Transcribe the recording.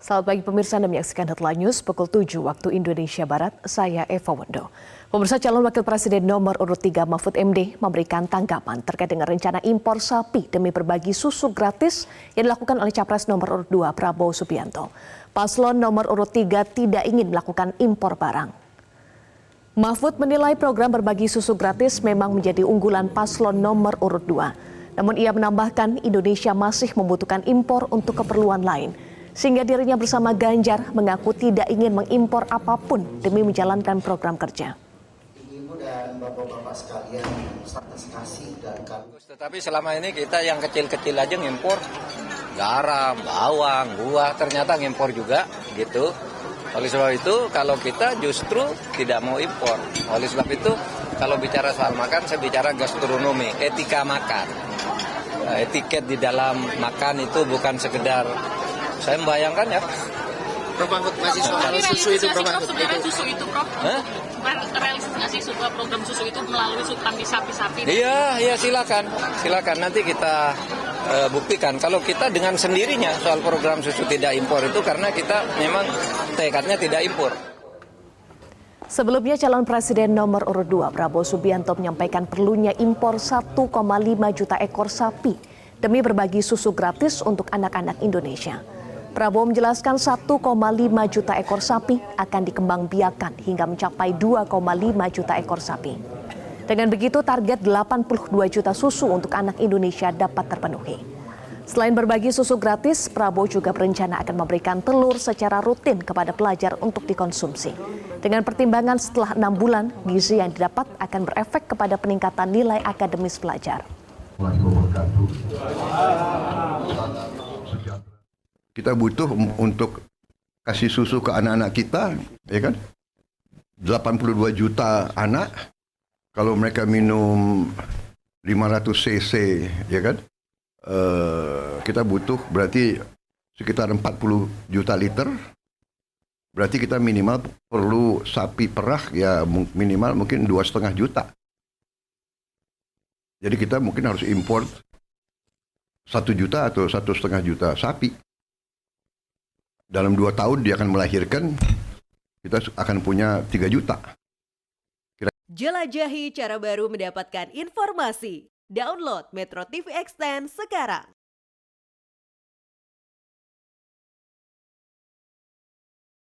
Selamat pagi pemirsa Anda menyaksikan Headline News pukul 7 waktu Indonesia Barat. Saya Eva Wendo. Pemirsa calon wakil presiden nomor urut 3 Mahfud MD memberikan tanggapan terkait dengan rencana impor sapi demi berbagi susu gratis yang dilakukan oleh capres nomor urut 2 Prabowo Subianto. Paslon nomor urut 3 tidak ingin melakukan impor barang. Mahfud menilai program berbagi susu gratis memang menjadi unggulan paslon nomor urut 2. Namun ia menambahkan Indonesia masih membutuhkan impor untuk keperluan lain sehingga dirinya bersama Ganjar mengaku tidak ingin mengimpor apa pun demi menjalankan program kerja. Ibu dan bapak-bapak sekalian, atas kasih dan kami. Tetapi selama ini kita yang kecil-kecil aja ngimpor garam, bawang, buah, ternyata ngimpor juga gitu. Oleh sebab itu kalau kita justru tidak mau impor. Oleh sebab itu kalau bicara soal makan saya bicara gastronomi, etika makan. Nah, etiket di dalam makan itu bukan sekedar saya membayangkan ya. Masih soal Tapi susu itu realisasi sebenarnya Itu. susu itu Prof Hah? sih sebuah program susu itu melalui subtansi sapi-sapi Iya, iya silakan, silakan nanti kita eh, buktikan. Kalau kita dengan sendirinya soal program susu tidak impor itu karena kita memang tekadnya tidak impor. Sebelumnya calon presiden nomor urut 2 Prabowo Subianto menyampaikan perlunya impor 1,5 juta ekor sapi demi berbagi susu gratis untuk anak-anak Indonesia. Prabowo menjelaskan 1,5 juta ekor sapi akan dikembangbiakan hingga mencapai 2,5 juta ekor sapi. Dengan begitu target 82 juta susu untuk anak Indonesia dapat terpenuhi. Selain berbagi susu gratis, Prabowo juga berencana akan memberikan telur secara rutin kepada pelajar untuk dikonsumsi. Dengan pertimbangan setelah enam bulan, gizi yang didapat akan berefek kepada peningkatan nilai akademis pelajar. Kita butuh untuk kasih susu ke anak-anak kita, ya kan? 82 juta anak, kalau mereka minum 500 cc, ya kan? Eh, kita butuh berarti sekitar 40 juta liter. Berarti kita minimal perlu sapi perah ya minimal mungkin dua setengah juta. Jadi kita mungkin harus import satu juta atau satu setengah juta sapi dalam dua tahun dia akan melahirkan kita akan punya 3 juta. Jelajahi cara baru mendapatkan informasi. Download Metro TV Extend sekarang.